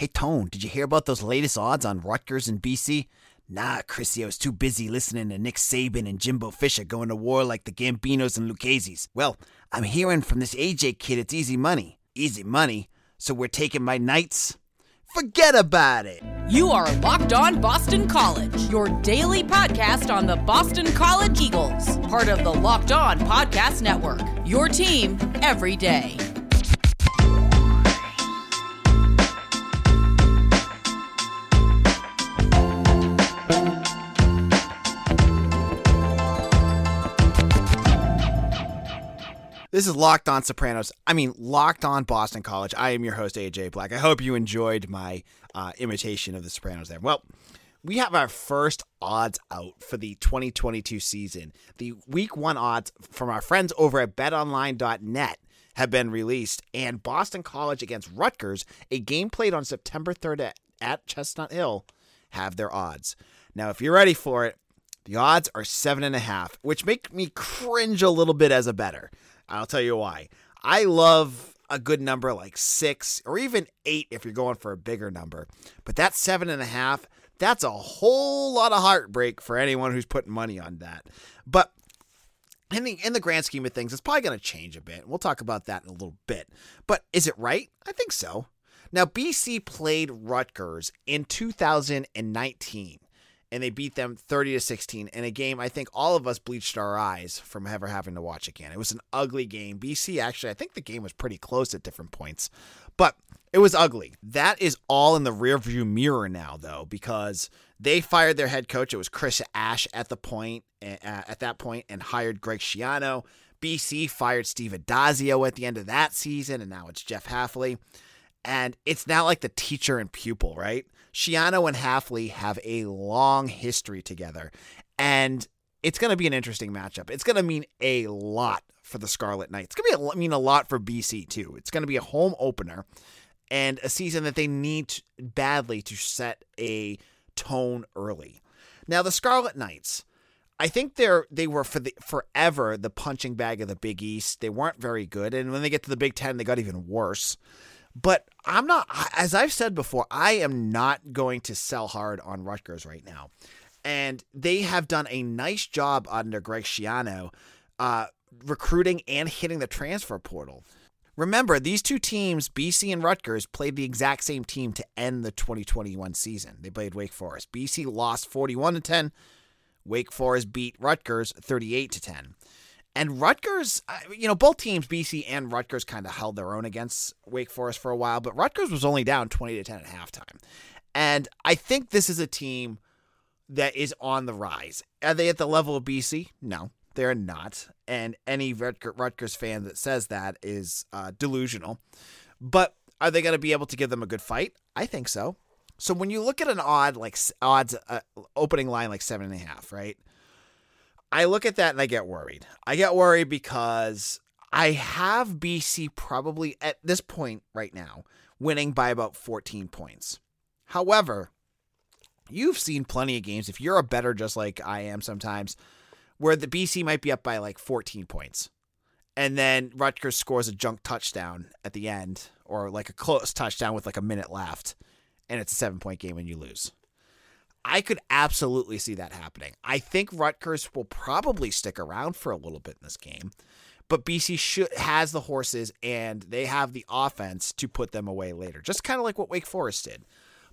Hey, Tone, did you hear about those latest odds on Rutgers and BC? Nah, Chrissy, I was too busy listening to Nick Saban and Jimbo Fisher going to war like the Gambinos and Lucchese's. Well, I'm hearing from this AJ kid it's easy money. Easy money? So we're taking my Knights? Forget about it! You are Locked On Boston College, your daily podcast on the Boston College Eagles, part of the Locked On Podcast Network. Your team every day. This is Locked On Sopranos. I mean, Locked On Boston College. I am your host, AJ Black. I hope you enjoyed my uh, imitation of the Sopranos there. Well, we have our first odds out for the 2022 season. The week one odds from our friends over at betonline.net have been released, and Boston College against Rutgers, a game played on September 3rd at, at Chestnut Hill, have their odds. Now, if you're ready for it, the odds are seven and a half, which make me cringe a little bit as a better. I'll tell you why. I love a good number like six or even eight if you're going for a bigger number. But that seven and a half, that's a whole lot of heartbreak for anyone who's putting money on that. But in the in the grand scheme of things, it's probably going to change a bit. We'll talk about that in a little bit. But is it right? I think so. Now, BC played Rutgers in 2019 and they beat them 30 to 16 in a game I think all of us bleached our eyes from ever having to watch again. It was an ugly game. BC actually, I think the game was pretty close at different points, but it was ugly. That is all in the rearview mirror now, though, because they fired their head coach. It was Chris Ash at the point at that point and hired Greg Schiano. BC fired Steve Addazio at the end of that season, and now it's Jeff Hafley. And it's now like the teacher and pupil, right? Schiano and Hafley have a long history together, and it's going to be an interesting matchup. It's going to mean a lot for the Scarlet Knights. It's going to mean a lot for BC too. It's going to be a home opener and a season that they need badly to set a tone early. Now the Scarlet Knights, I think they're they were for the forever the punching bag of the Big East. They weren't very good, and when they get to the Big Ten, they got even worse. But I'm not, as I've said before, I am not going to sell hard on Rutgers right now. And they have done a nice job under Greg Schiano uh, recruiting and hitting the transfer portal. Remember, these two teams, BC and Rutgers, played the exact same team to end the 2021 season. They played Wake Forest. BC lost 41 to 10. Wake Forest beat Rutgers 38 to 10. And Rutgers, you know, both teams, BC and Rutgers, kind of held their own against Wake Forest for a while, but Rutgers was only down 20 to 10 at halftime. And I think this is a team that is on the rise. Are they at the level of BC? No, they're not. And any Rutgers fan that says that is uh, delusional. But are they going to be able to give them a good fight? I think so. So when you look at an odd, like odds uh, opening line like seven and a half, right? I look at that and I get worried. I get worried because I have BC probably at this point right now winning by about 14 points. However, you've seen plenty of games if you're a better just like I am sometimes where the BC might be up by like 14 points. And then Rutgers scores a junk touchdown at the end or like a close touchdown with like a minute left and it's a 7 point game and you lose. I could absolutely see that happening. I think Rutgers will probably stick around for a little bit in this game, but BC should, has the horses and they have the offense to put them away later, just kind of like what Wake Forest did.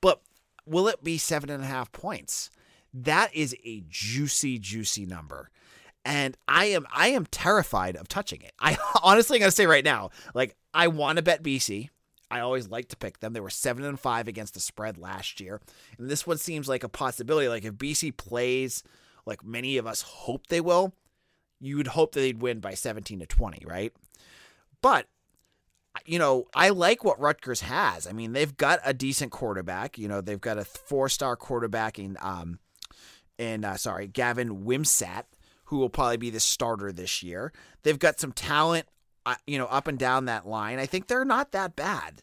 But will it be seven and a half points? That is a juicy, juicy number. And I am I am terrified of touching it. I honestly gotta say right now, like I want to bet BC. I always like to pick them. They were seven and five against the spread last year, and this one seems like a possibility. Like if BC plays like many of us hope they will, you would hope that they'd win by seventeen to twenty, right? But you know, I like what Rutgers has. I mean, they've got a decent quarterback. You know, they've got a four-star quarterback in um, in uh, sorry, Gavin Wimsatt, who will probably be the starter this year. They've got some talent you know, up and down that line. I think they're not that bad.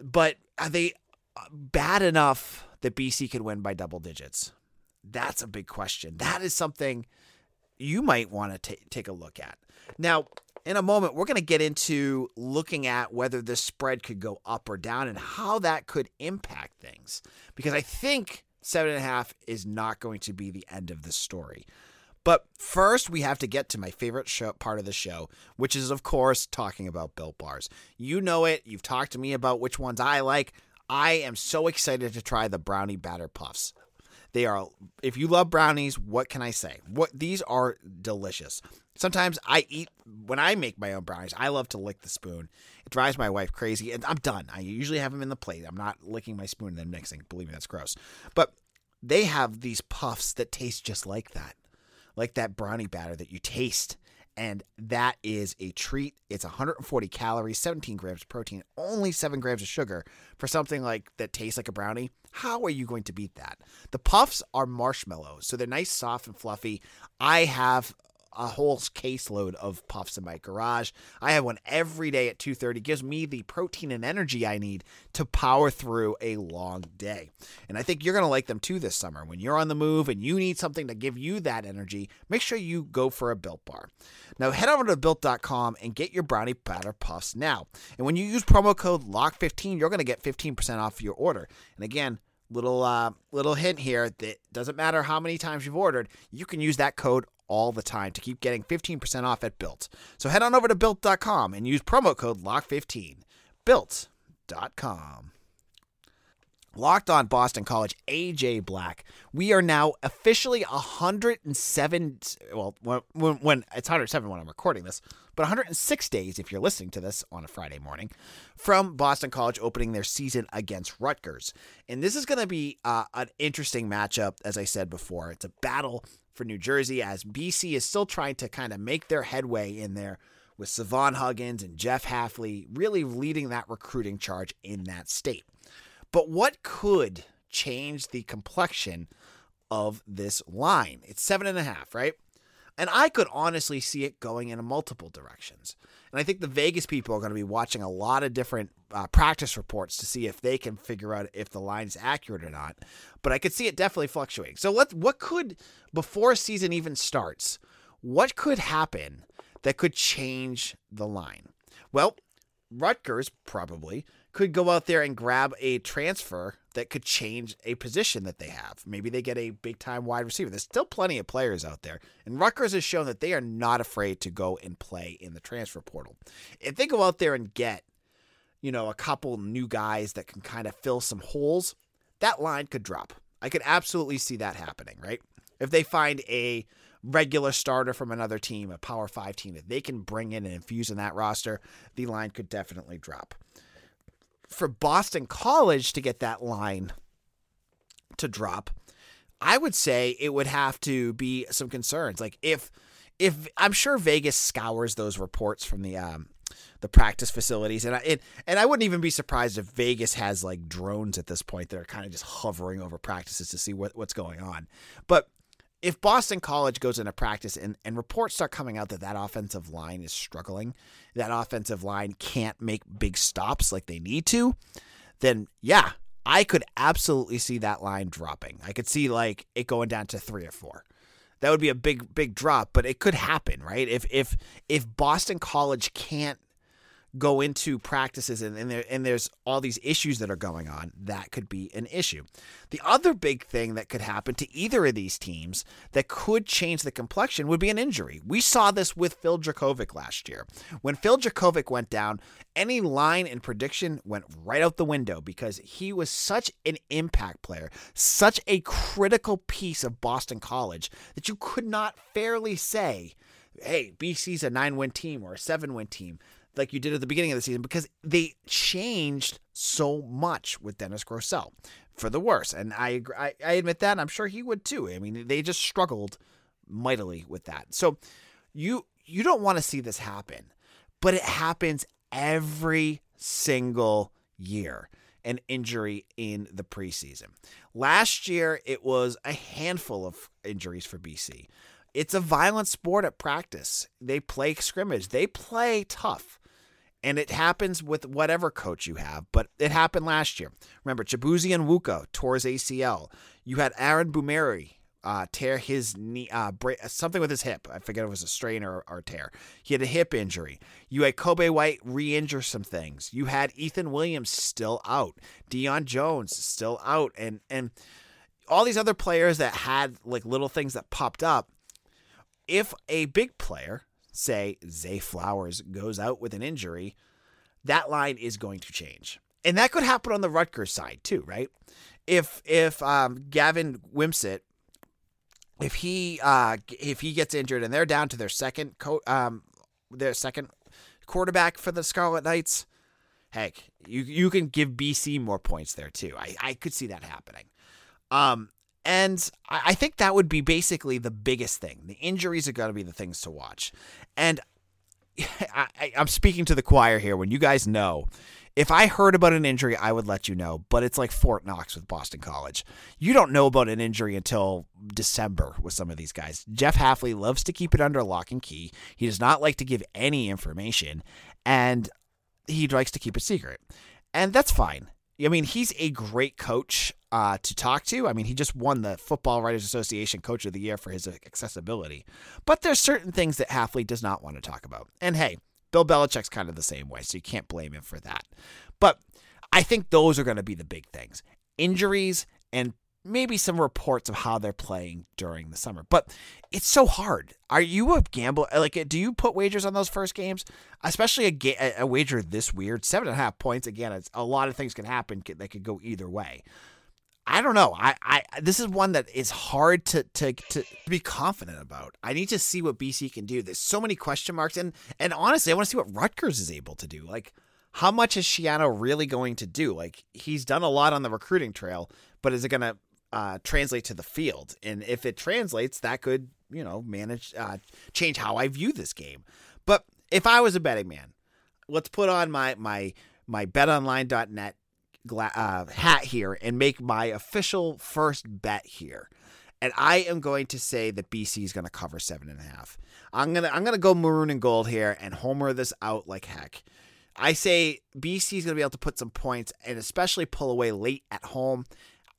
But are they uh, bad enough that BC could win by double digits? That's a big question. That is something you might want to t- take a look at. Now, In a moment, we're going to get into looking at whether the spread could go up or down and how that could impact things. Because I think seven and a half is not going to be the end of the story. But first, we have to get to my favorite show, part of the show, which is, of course, talking about Built Bars. You know it. You've talked to me about which ones I like. I am so excited to try the brownie batter puffs. They are, if you love brownies, what can I say? What these are delicious. Sometimes I eat when I make my own brownies. I love to lick the spoon. It drives my wife crazy, and I'm done. I usually have them in the plate. I'm not licking my spoon and then mixing. Believe me, that's gross. But they have these puffs that taste just like that, like that brownie batter that you taste and that is a treat. It's 140 calories, 17 grams of protein, only 7 grams of sugar for something like that tastes like a brownie. How are you going to beat that? The puffs are marshmallows, so they're nice, soft, and fluffy. I have a whole caseload of puffs in my garage. I have one every day at 2:30. Gives me the protein and energy I need to power through a long day. And I think you're going to like them too this summer. When you're on the move and you need something to give you that energy, make sure you go for a Built Bar. Now head over to built.com and get your brownie batter puffs now. And when you use promo code LOCK15, you're going to get 15% off your order. And again, little uh, little hint here that doesn't matter how many times you've ordered, you can use that code all the time to keep getting 15% off at Built. So head on over to built.com and use promo code LOCK15. Built.com. Locked on Boston College, AJ Black. We are now officially 107. Well, when, when, it's 107 when I'm recording this, but 106 days if you're listening to this on a Friday morning from Boston College opening their season against Rutgers. And this is going to be uh, an interesting matchup, as I said before. It's a battle for New Jersey as BC is still trying to kind of make their headway in there with Savon Huggins and Jeff Hafley really leading that recruiting charge in that state. But what could change the complexion of this line? It's seven and a half, right? And I could honestly see it going in multiple directions. And I think the Vegas people are going to be watching a lot of different uh, practice reports to see if they can figure out if the line is accurate or not. But I could see it definitely fluctuating. So let what could before season even starts, what could happen that could change the line? Well, Rutgers probably could go out there and grab a transfer that could change a position that they have. Maybe they get a big time wide receiver. There's still plenty of players out there. And Rutgers has shown that they are not afraid to go and play in the transfer portal. If they go out there and get, you know, a couple new guys that can kind of fill some holes, that line could drop. I could absolutely see that happening, right? If they find a regular starter from another team, a Power 5 team that they can bring in and infuse in that roster, the line could definitely drop for Boston College to get that line to drop, I would say it would have to be some concerns. Like if if I'm sure Vegas scours those reports from the um the practice facilities and I it, and I wouldn't even be surprised if Vegas has like drones at this point that are kind of just hovering over practices to see what, what's going on. But if Boston College goes into practice and, and reports start coming out that that offensive line is struggling, that offensive line can't make big stops like they need to, then yeah, I could absolutely see that line dropping. I could see like it going down to three or four. That would be a big, big drop, but it could happen, right? If if if Boston College can't go into practices and and, there, and there's all these issues that are going on, that could be an issue. The other big thing that could happen to either of these teams that could change the complexion would be an injury. We saw this with Phil Jurkovec last year. When Phil Jurkovec went down, any line and prediction went right out the window because he was such an impact player, such a critical piece of Boston College that you could not fairly say hey, BC's a nine win team or a seven win team like you did at the beginning of the season because they changed so much with Dennis Grosel for the worse. And I, I, I admit that. I'm sure he would too. I mean, they just struggled mightily with that. So you you don't want to see this happen, but it happens every single year. An injury in the preseason. Last year, it was a handful of injuries for BC. It's a violent sport at practice. They play scrimmage. They play tough. And it happens with whatever coach you have, but it happened last year. Remember, Chibuzi Onwuka tore his ACL. You had Aaron Boumerhi uh, tear his knee, uh, break, something with his hip. I forget if it was a strain or, or tear. He had a hip injury. You had Kobe White re-injure some things. You had Ethan Williams still out. Deion Jones still out, and and all these other players that had like little things that popped up. If a big player, say Zay Flowers, goes out with an injury, that line is going to change. And that could happen on the Rutgers side too, right? If if um, Gavin Wimsatt if he uh, if he gets injured and they're down to their second co- um, their second quarterback for the Scarlet Knights, heck, you you can give BC more points there too. I, I could see that happening. Um, and I, think that would be basically the biggest thing. The injuries are going to be the things to watch. And I, I'm speaking to the choir here. When you guys know if I heard about an injury, I would let you know, but it's like Fort Knox with Boston College. You don't know about an injury until December with some of these guys. Jeff Hafley loves to keep it under lock and key. He does not like to give any information, and he likes to keep it secret. And that's fine. I mean, he's a great coach uh, to talk to. I mean, he just won the Football Writers Association Coach of the Year for his accessibility. But there's certain things that Hafley does not want to talk about. And hey, Bill Belichick's kind of the same way, so you can't blame him for that. But I think those are going to be the big things injuries and maybe some reports of how they're playing during the summer. But it's so hard. Are you a gamble? Like, do you put wagers on those first games? Especially a, ga- a wager this weird, seven and a half points. Again, a lot of things can happen that could go either way. I don't know. I, I this is one that is hard to, to to be confident about. I need to see what BC can do. There's so many question marks, and and honestly, I want to see what Rutgers is able to do. Like, how much is Schiano really going to do? Like, he's done a lot on the recruiting trail, but is it going to uh, translate to the field? And if it translates, that could you know manage uh, change how I view this game. But if I was a betting man, let's put on my my my betonline.net gla- uh, hat here and make my official first bet here. And I am going to say that BC is going to cover seven and a half. I'm gonna I'm gonna go maroon and gold here and homer this out like heck. I say BC is going to be able to put some points and especially pull away late at home.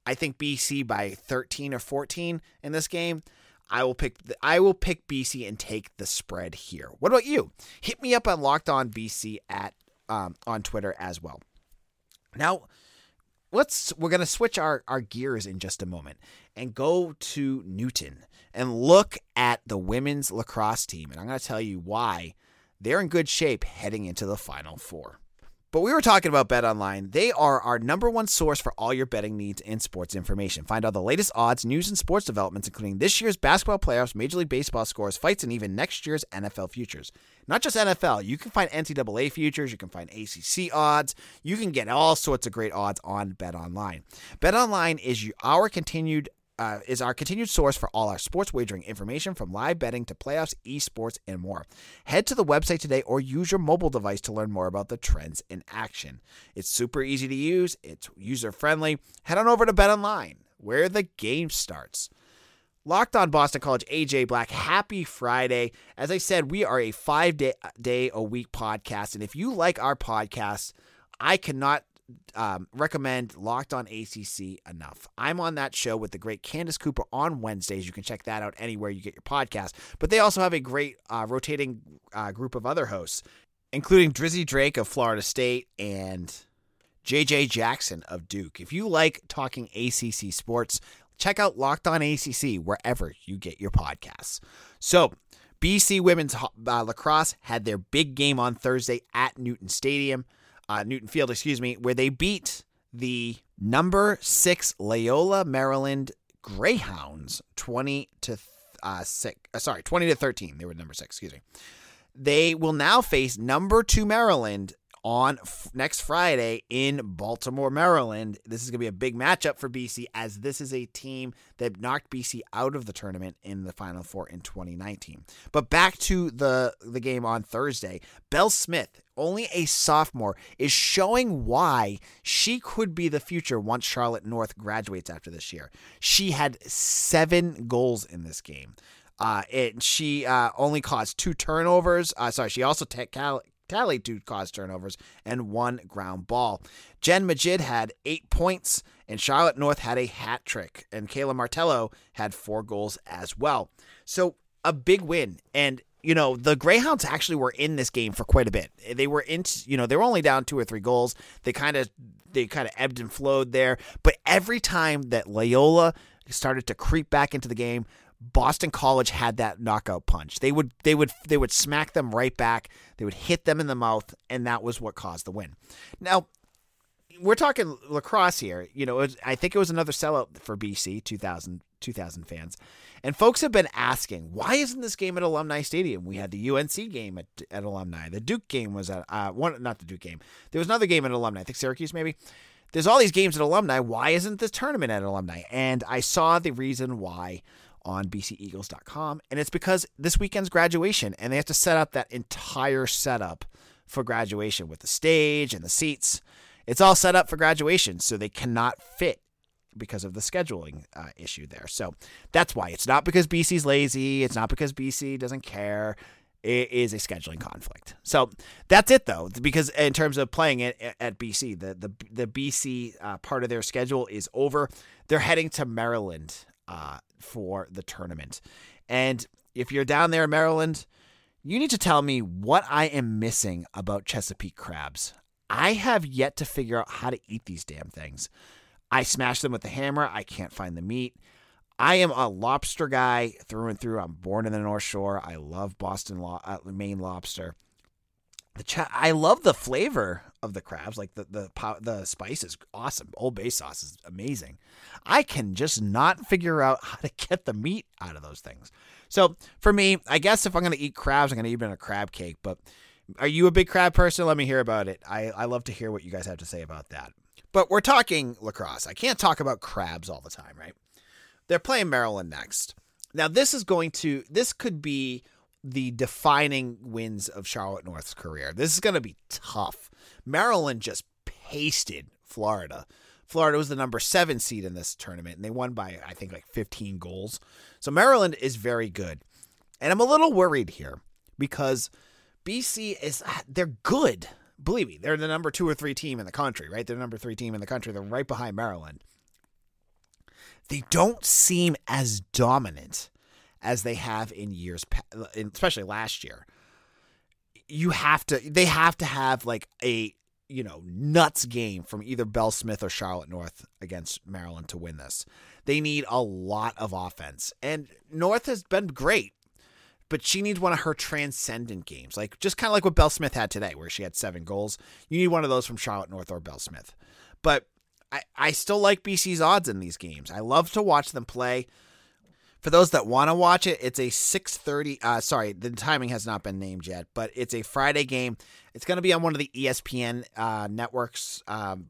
I think BC by 13 or 14 in this game. I will pick the, I will pick BC and take the spread here. What about you? Hit me up on Locked On BC at um, on Twitter as well. Now, let's we're to switch our, our gears in just a moment and go to Newton and look at the women's lacrosse team. And I'm to tell you why they're in good shape heading into the Final Four. But we were talking about Bet Online. They are our number one source for all your betting needs and sports information. Find all the latest odds, news, and sports developments, including this year's basketball playoffs, Major League Baseball scores, fights, and even next year's NFL futures. Not just NFL, you can find NCAA futures, you can find ACC odds, you can get all sorts of great odds on Bet Online. Bet Online is our continued uh, is our continued source for all our sports wagering information from live betting to playoffs, esports, and more. Head to the website today or use your mobile device to learn more about the trends in action. It's super easy to use, it's user friendly. Head on over to Bet Online, where the game starts. Locked on Boston College, AJ Black. Happy Friday. As I said, we are a five day, day a week podcast. And if you like our podcast, I cannot um, recommend Locked On ACC enough. I'm on that show with the great Candace Cooper on Wednesdays. You can check that out anywhere you get your podcast. But they also have a great uh, rotating uh, group of other hosts, including Drizzy Drake of Florida State and JJ Jackson of Duke. If you like talking ACC sports, check out Locked On ACC wherever you get your podcasts. So, BC women's uh, lacrosse had their big game on Thursday at Newton Stadium uh, Newton Field, excuse me, where they beat the number six Loyola Maryland Greyhounds twenty to uh, six. Uh, sorry, twenty to thirteen. They were number six. Excuse me. They will now face number two Maryland on f- next Friday in Baltimore, Maryland. This is going to be a big matchup for BC as this is a team that knocked BC out of the tournament in the Final Four in 2019. But back to the the game on Thursday. Belle Smith, only a sophomore, is showing why she could be the future once Charlotte North graduates after this year. She had seven goals in this game. Uh, it, she uh, only caused two turnovers. Uh, sorry, she also t- tallied two caused turnovers and one ground ball. Jenn Medjid had eight points and Charlotte North had a hat trick, and Kayla Martello had four goals as well. So a big win, and you know the Greyhounds actually were in this game for quite a bit. They were in, you know, they were only down two or three goals. They kind of they kind of ebbed and flowed there, but every time that Loyola started to creep back into the game, Boston College had that knockout punch. They would they would they would smack them right back. They would hit them in the mouth, and that was what caused the win. Now, we're talking lacrosse here. You know, was, I think it was another sellout for BC 2000 2000 fans. And folks have been asking, why isn't this game at Alumni Stadium? We had the UNC game at, at Alumni. The Duke game was at uh, one, not the Duke game. There was another game at Alumni. I think Syracuse maybe. There's all these games at Alumni. Why isn't this tournament at Alumni? And I saw the reason why on bceagles.com, and it's because this weekend's graduation, and they have to set up that entire setup for graduation with the stage and the seats. It's all set up for graduation, so they cannot fit because of the scheduling uh, issue there. So that's why it's not because BC's lazy. It's not because BC doesn't care. It is a scheduling conflict. So that's it though, because in terms of playing it at BC, the the the BC uh, part of their schedule is over. They're heading to Maryland uh, for the tournament, and if you're down there in Maryland, you need to tell me what I am missing about Chesapeake crabs. I have yet to figure out how to eat these damn things. I smash them with the hammer. I can't find the meat. I am a lobster guy through and through. I'm born in the North Shore. I love Boston lo- uh, Maine lobster. The cha- I love the flavor of the crabs. Like the the the spice is awesome. Old Bay sauce is amazing. I can just not figure out how to get the meat out of those things. So for me, I guess if I'm gonna eat crabs, I'm gonna eat in a crab cake. But are you a big crab person? Let me hear about it. I, I love to hear what you guys have to say about that. But we're talking lacrosse. I can't talk about crabs all the time, right? They're playing Maryland next. Now, this is going to, this could be the defining wins of Charlotte North's career. This is going to be tough. Maryland just pasted Florida. Florida was the number seven seed in this tournament, and they won by, I think, like 15 goals. So Maryland is very good. And I'm a little worried here because BC is, ah, they're good believe me, they're the number two or three team in the country, right? They're the number three team in the country. They're right behind Maryland. They don't seem as dominant as they have in years, especially last year. You have to, they have to have like a, you know, nuts game from either Belle Smith or Charlotte North against Maryland to win this. They need a lot of offense. And North has been great but she needs one of her transcendent games, like just kind of like what Belle Smith had today, where she had seven goals. You need one of those from Charlotte North or Belle Smith. But I, I still like BC's odds in these games. I love to watch them play. For those that want to watch it, it's a 6:30. Uh, sorry, the timing has not been named yet, but it's a Friday game. It's going to be on one of the ESPN uh, networks, um,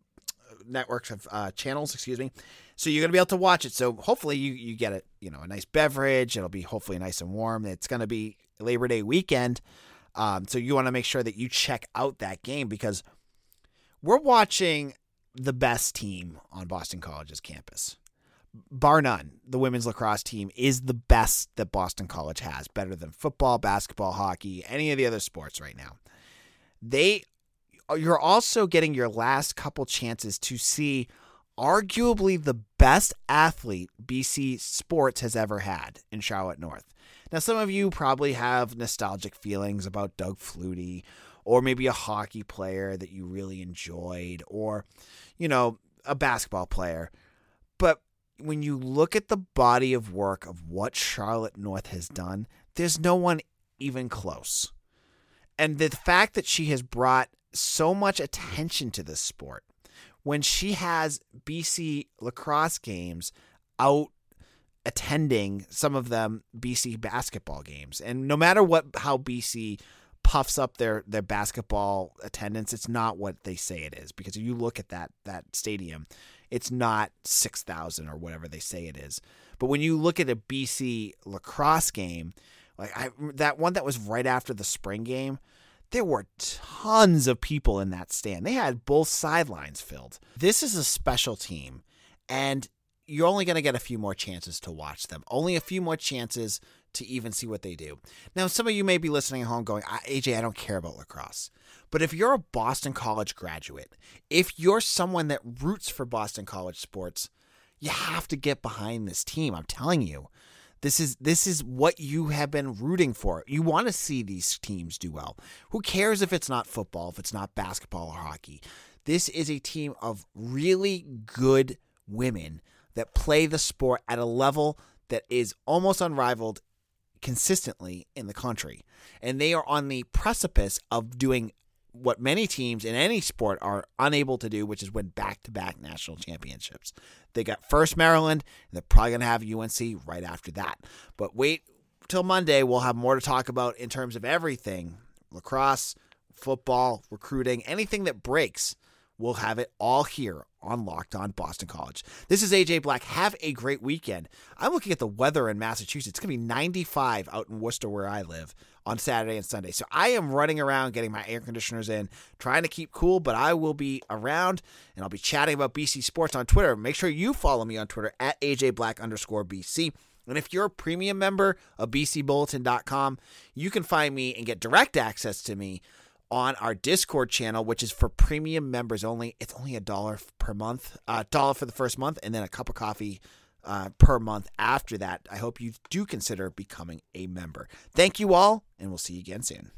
networks of uh, channels. Excuse me. So you're gonna be able to watch it. So hopefully you you get it, you know, a nice beverage. It'll be hopefully nice and warm. It's gonna be Labor Day weekend. Um, so you want to make sure that you check out that game because we're watching the best team on Boston College's campus. Bar none, the women's lacrosse team is the best that Boston College has, better than football, basketball, hockey, any of the other sports right now. They you're also getting your last couple chances to see arguably the best athlete BC sports has ever had in Charlotte North. Now, some of you probably have nostalgic feelings about Doug Flutie, or maybe a hockey player that you really enjoyed, or, you know, a basketball player. But when you look at the body of work of what Charlotte North has done, there's no one even close. And the fact that she has brought so much attention to this sport when she has BC lacrosse games out attending some of them BC basketball games. And no matter what how BC puffs up their their basketball attendance, it's not what they say it is because if you look at that that stadium, it's not 6,000 or whatever they say it is. But when you look at a BC lacrosse game, like I that one that was right after the spring game, there were tons of people in that stand. They had both sidelines filled. This is a special team, and you're only going to get a few more chances to watch them. Only a few more chances to even see what they do. Now, some of you may be listening at home going, AJ, I don't care about lacrosse. But if you're a Boston College graduate, if you're someone that roots for Boston College sports, you have to get behind this team. I'm telling you. This is this is what you have been rooting for. You want to see these teams do well. Who cares if it's not football, if it's not basketball or hockey? This is a team of really good women that play the sport at a level that is almost unrivaled consistently in the country. And they are on the precipice of doing what many teams in any sport are unable to do, which is win back to back national championships. They got first Maryland, and they're probably going to have UNC right after that. But wait till Monday. We'll have more to talk about in terms of everything lacrosse, football, recruiting, anything that breaks. We'll have it all here on Locked On Boston College. This is AJ Black. Have a great weekend. I'm looking at the weather in Massachusetts. It's going to be 95 out in Worcester, where I live, on Saturday and Sunday. So I am running around getting my air conditioners in, trying to keep cool, but I will be around and I'll be chatting about BC sports on Twitter. Make sure you follow me on Twitter at AJ Black underscore BC. And if you're a premium member of BCBulletin.com, you can find me and get direct access to me on our Discord channel, which is for premium members only. It's only a dollar per month, a uh, dollar for the first month, and then a cup of coffee uh, per month after that. I hope you do consider becoming a member. Thank you all, and we'll see you again soon.